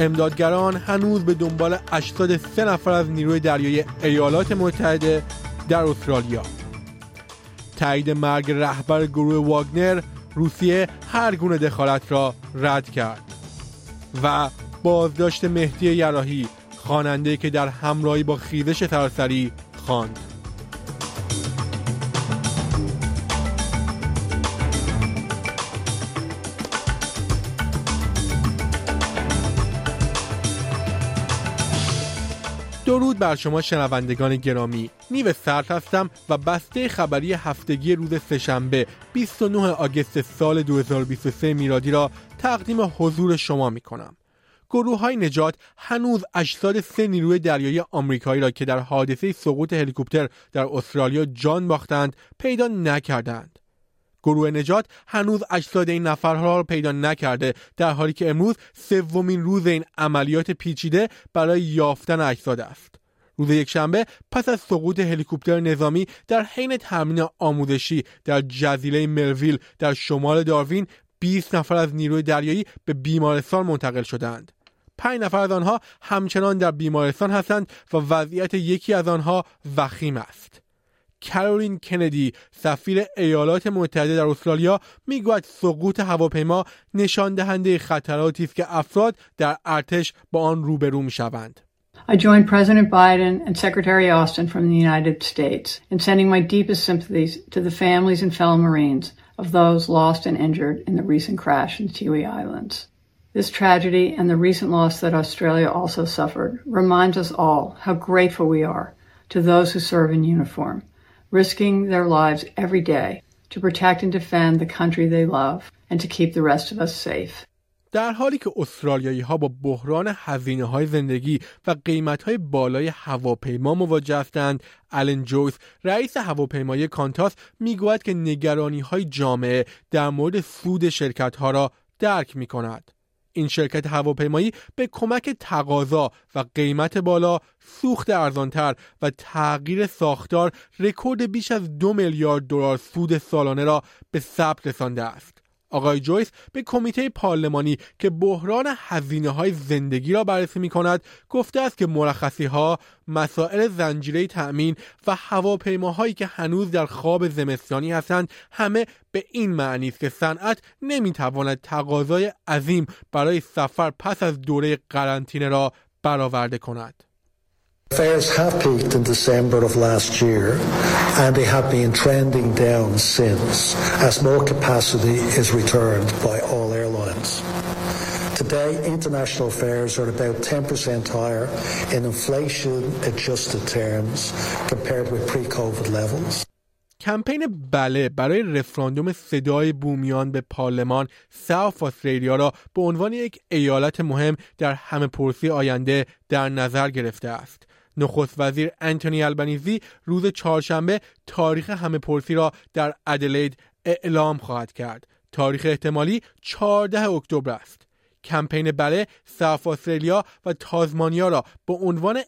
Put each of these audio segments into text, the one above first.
امدادگران هنوز به دنبال 83 نفر از نیروی دریایی ایالات متحده در استرالیا. تایید مرگ رهبر گروه واگنر روسیه هر گونه دخالت را رد کرد و بازداشت مهدی یراهی خواننده که در همراهی با خیزش سراسری خواند. درود بر شما شنوندگان گرامی. نیو سرد هستم و بسته خبری هفتگی روز سهشنبه 29 آگست سال 2023 میلادی را تقدیم حضور شما می کنم گروه های نجات هنوز اجساد سه نیروی دریایی آمریکایی را که در حادثه سقوط هلیکوپتر در استرالیا جان باختند پیدا نکردند. گروه نجات هنوز اجساد این نفرها را پیدا نکرده در حالی که امروز سومین روز این عملیات پیچیده برای یافتن اجساد است روز یکشنبه پس از سقوط هلیکوپتر نظامی در حین تمرین آموزشی در جزیره ملویل در شمال داروین 20 نفر از نیروی دریایی به بیمارستان منتقل شدند. پنج نفر از آنها همچنان در بیمارستان هستند و وضعیت یکی از آنها وخیم است. کارولین کندی سفیر ایالات متحده در استرالیا می‌گوید سقوط هواپیما نشان دهنده خطراتی است که افراد در ارتش با آن روبرو می‌شوند. I join President Biden and Secretary Austin from the United States in sending my deepest sympathies to the families and fellow Marines of those lost and injured in the recent crash in Tiwi Islands. This tragedy and the recent loss that Australia also suffered reminds us all how grateful we are to those who serve in uniform risking their lives every day to protect and defend the country they love and to keep the rest of us safe. در حالی که استرالیایی ها با بحران هزینه های زندگی و قیمت های بالای هواپیما مواجه هستند الن جویس رئیس هواپیمای کانتاس می‌گوید که نگرانی های جامعه در مورد سود شرکت ها را درک می کند. این شرکت هواپیمایی به کمک تقاضا و قیمت بالا سوخت ارزانتر و تغییر ساختار رکورد بیش از دو میلیارد دلار سود سالانه را به ثبت رسانده است. آقای جویس به کمیته پارلمانی که بحران هزینه های زندگی را بررسی می کند گفته است که مرخصی ها مسائل زنجیره تأمین و هواپیماهایی که هنوز در خواب زمستانی هستند همه به این معنی است که صنعت نمی‌تواند تقاضای عظیم برای سفر پس از دوره قرنطینه را برآورده کند. Fares have peaked in December of last year and they have been trending down since as more capacity is returned by all airlines. Today, international fares are about 10% higher in inflation adjusted terms compared with pre-COVID levels. کمپین بله برای رفراندوم صدای بومیان به پارلمان ساوت استرالیا را به عنوان یک ایالت مهم در همه پرسی آینده در نظر گرفته است. نخست وزیر انتونی البنیزی روز چهارشنبه تاریخ همه پرسی را در ادلید اعلام خواهد کرد. تاریخ احتمالی 14 اکتبر است. کمپین بله ساف استرالیا و تازمانیا را به عنوان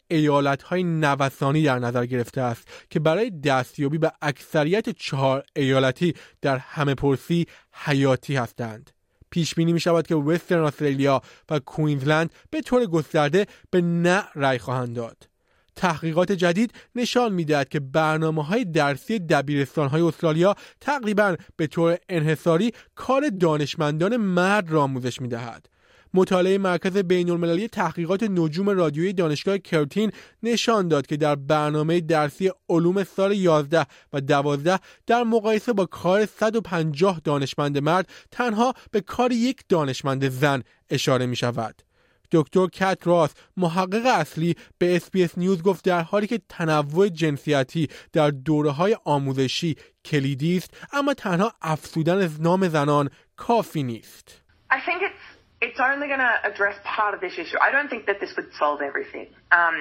های نوسانی در نظر گرفته است که برای دستیابی به اکثریت چهار ایالتی در همه پرسی حیاتی هستند. پیش بینی می شود که وسترن استرالیا و کوینزلند به طور گسترده به نه رای خواهند داد. تحقیقات جدید نشان می‌دهد که برنامه های درسی دبیرستان های استرالیا تقریبا به طور انحصاری کار دانشمندان مرد را آموزش می‌دهد. مطالعه مرکز بین المللی تحقیقات نجوم رادیویی دانشگاه کرتین نشان داد که در برنامه درسی علوم سال 11 و 12 در مقایسه با کار 150 دانشمند مرد تنها به کار یک دانشمند زن اشاره می شود. دکتر کت راس محقق اصلی به اسپیس نیوز گفت در حالی که تنوع جنسیتی در دوره های آموزشی کلیدی است اما تنها افزودن نام زنان کافی نیست. I think it's it's only going to address part of this issue. I don't think that this would solve everything. Um,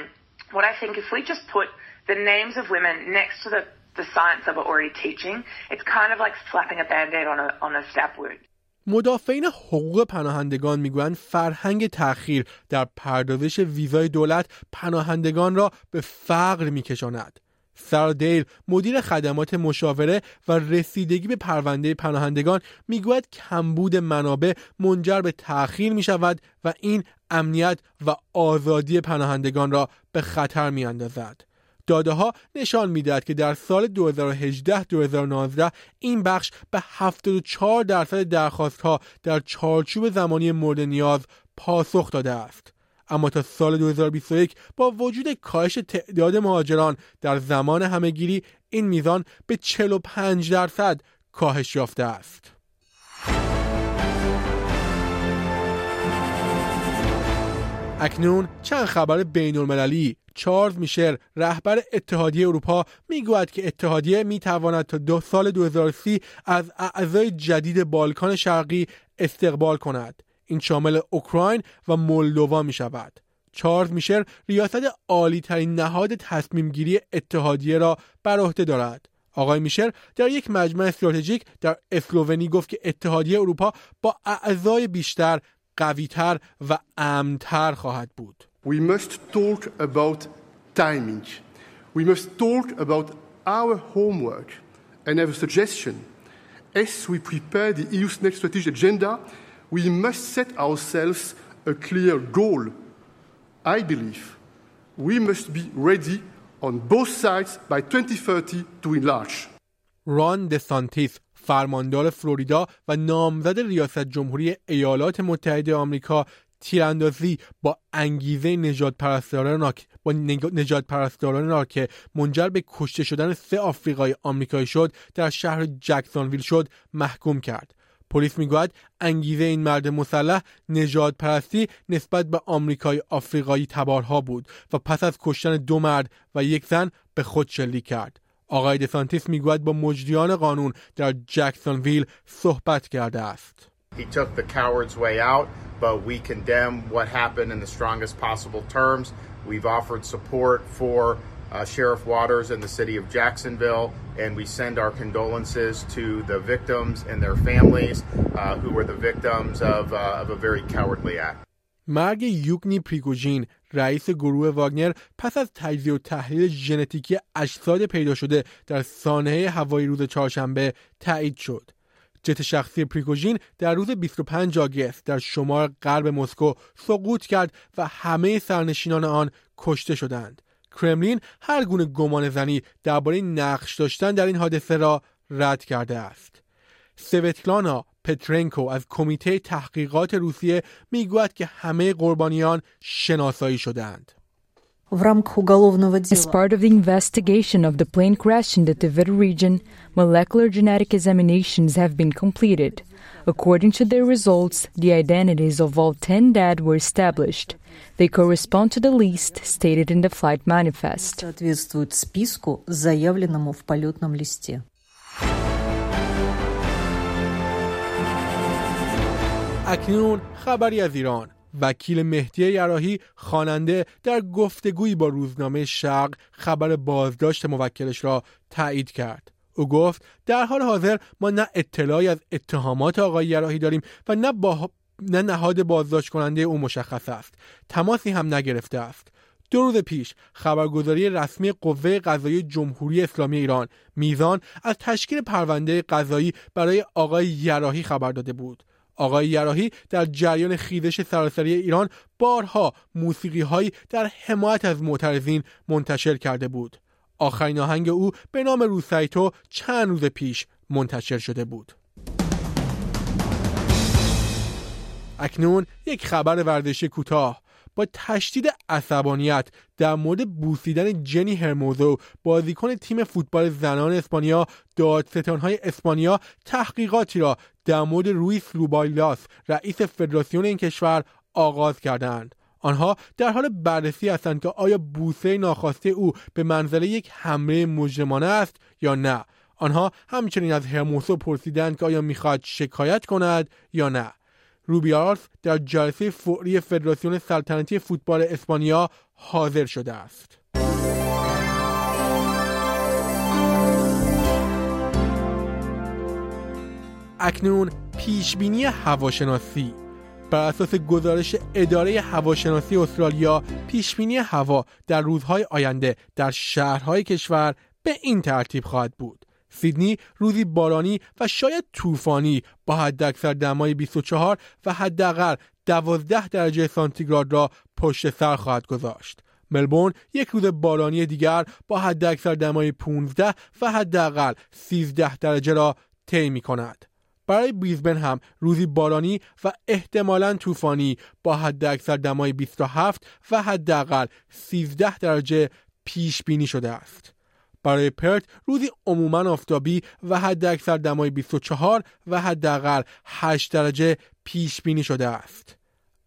what I think if we just put the names of women next to the the science that we're already teaching, it's kind of like slapping a band-aid on a on a stab wound. مدافعین حقوق پناهندگان می‌گویند فرهنگ تأخیر در پردازش ویزای دولت پناهندگان را به فقر میکشاند سارا مدیر خدمات مشاوره و رسیدگی به پرونده پناهندگان می‌گوید کمبود منابع منجر به تأخیر می شود و این امنیت و آزادی پناهندگان را به خطر می اندازد. داده ها نشان می‌دهد که در سال 2018-2019 این بخش به 74 درصد درخواست ها در چارچوب زمانی مورد نیاز پاسخ داده است. اما تا سال 2021 با وجود کاهش تعداد مهاجران در زمان همهگیری این میزان به 45 درصد کاهش یافته است. اکنون چند خبر بین المللی چارلز میشل رهبر اتحادیه اروپا می‌گوید که اتحادیه می‌تواند تا دو سال 2030 از اعضای جدید بالکان شرقی استقبال کند. این شامل اوکراین و مولدووا می شود چارلز میشل ریاست عالی ترین نهاد تصمیم گیری اتحادیه را بر عهده دارد. آقای میشل در یک مجمع استراتژیک در اسلوونی گفت که اتحادیه اروپا با اعضای بیشتر قویتر و امنتر خواهد بود We must talk about timing. We must talk about our homework and have a suggestion. As we prepare the EU's next strategic agenda, we must set ourselves a clear goal. I believe we must be ready on both sides by 2030 to enlarge. ران دسانتیس فرماندار فلوریدا و نامزد ریاست جمهوری ایالات متحده آمریکا تیراندازی با انگیزه نجات پرستاران با نجات پرستاران را که منجر به کشته شدن سه آفریقای آمریکایی شد در شهر جکسونویل شد محکوم کرد. پلیس می‌گوید انگیزه این مرد مسلح نجات پرستی نسبت به آمریکای آفریقایی تبارها بود و پس از کشتن دو مرد و یک زن به خود شلیک کرد. آقای دسانتیس میگوید با مجریان قانون در جکسونویل صحبت کرده است He took the coward's way out, but we condemn what happened in the strongest possible terms. We've offered support for uh, Sheriff Waters and the city of Jacksonville, and we send our condolences to the victims and their families uh, who were the victims of, uh, of a very cowardly act. مرگ یوگنی پریگوژین رئیس گروه واگنر پس از تجزیه و تحلیل ژنتیکی اجساد پیدا شده در سانحه هوایی روز چهارشنبه تایید شد. جت شخصی پریگوژین در روز 25 آگست در شمال غرب مسکو سقوط کرد و همه سرنشینان آن کشته شدند. کرملین هر گونه گمان زنی درباره نقش داشتن در این حادثه را رد کرده است. سوتلانا پترنکو از کمیته تحقیقات روسیه می‌گوید که همه قربانیان شناسایی شدند. As part of the investigation of the plane crash in the Tver region, molecular genetic examinations have been completed. According to their results, the identities of all 10 dead were established. They correspond to the list stated in the flight manifest. اکنون خبری از ایران. وکیل مهدی یراهی خواننده در گفتگویی با روزنامه شرق خبر بازداشت موکلش را تایید کرد. او گفت در حال حاضر ما نه اطلاعی از اتهامات آقای یراهی داریم و نه, با... نه نهاد بازداشت کننده او مشخص است. تماسی هم نگرفته است. دو روز پیش خبرگزاری رسمی قوه قضایی جمهوری اسلامی ایران میزان از تشکیل پرونده قضایی برای آقای یراهی خبر داده بود. آقای یراهی در جریان خیزش سراسری ایران بارها موسیقی هایی در حمایت از معترضین منتشر کرده بود. آخرین آهنگ او به نام روسایتو چند روز پیش منتشر شده بود. اکنون یک خبر ورزشی کوتاه با تشدید عصبانیت در مورد بوسیدن جنی هرموزو بازیکن تیم فوتبال زنان اسپانیا دادستانهای اسپانیا تحقیقاتی را در مورد رویس روبایلاس رئیس فدراسیون این کشور آغاز کردند. آنها در حال بررسی هستند که آیا بوسه ناخواسته او به منزله یک حمله مجرمانه است یا نه. آنها همچنین از هرموسو پرسیدند که آیا می‌خواهد شکایت کند یا نه. روبیارس در جلسه فوری فدراسیون سلطنتی فوتبال اسپانیا حاضر شده است. اکنون پیشبینی هواشناسی بر اساس گزارش اداره هواشناسی استرالیا پیشبینی هوا در روزهای آینده در شهرهای کشور به این ترتیب خواهد بود سیدنی روزی بارانی و شاید طوفانی با حداکثر دمای 24 و حداقل 12 درجه سانتیگراد را پشت سر خواهد گذاشت. ملبورن یک روز بارانی دیگر با حداکثر دمای 15 و حداقل 13 درجه را طی می کند. برای بریزبن هم روزی بارانی و احتمالا طوفانی با حداکثر دمای 27 و حداقل 13 درجه پیش بینی شده است. برای پرت روزی عموما آفتابی و حداکثر دمای 24 و حداقل 8 درجه پیش بینی شده است.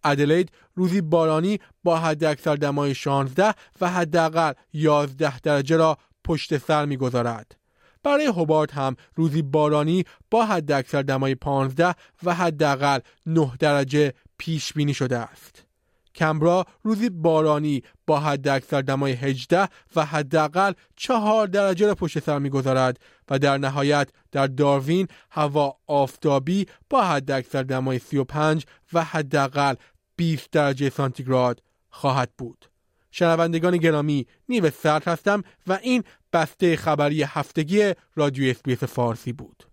ادلید روزی بارانی با حداکثر دمای 16 و حداقل 11 درجه را پشت سر می‌گذارد. برای هوبارت هم روزی بارانی با حداکثر دمای 15 و حداقل 9 درجه پیش بینی شده است. کنبرا روزی بارانی با حداکثر دمای 18 و حداقل 4 درجه را پشت سر می‌گذارد و در نهایت در داروین هوا آفتابی با حداکثر دمای 35 و حداقل 20 درجه سانتیگراد خواهد بود. شنوندگان گرامی نیو سرد هستم و این بسته خبری هفتگی رادیو SBS فارسی بود.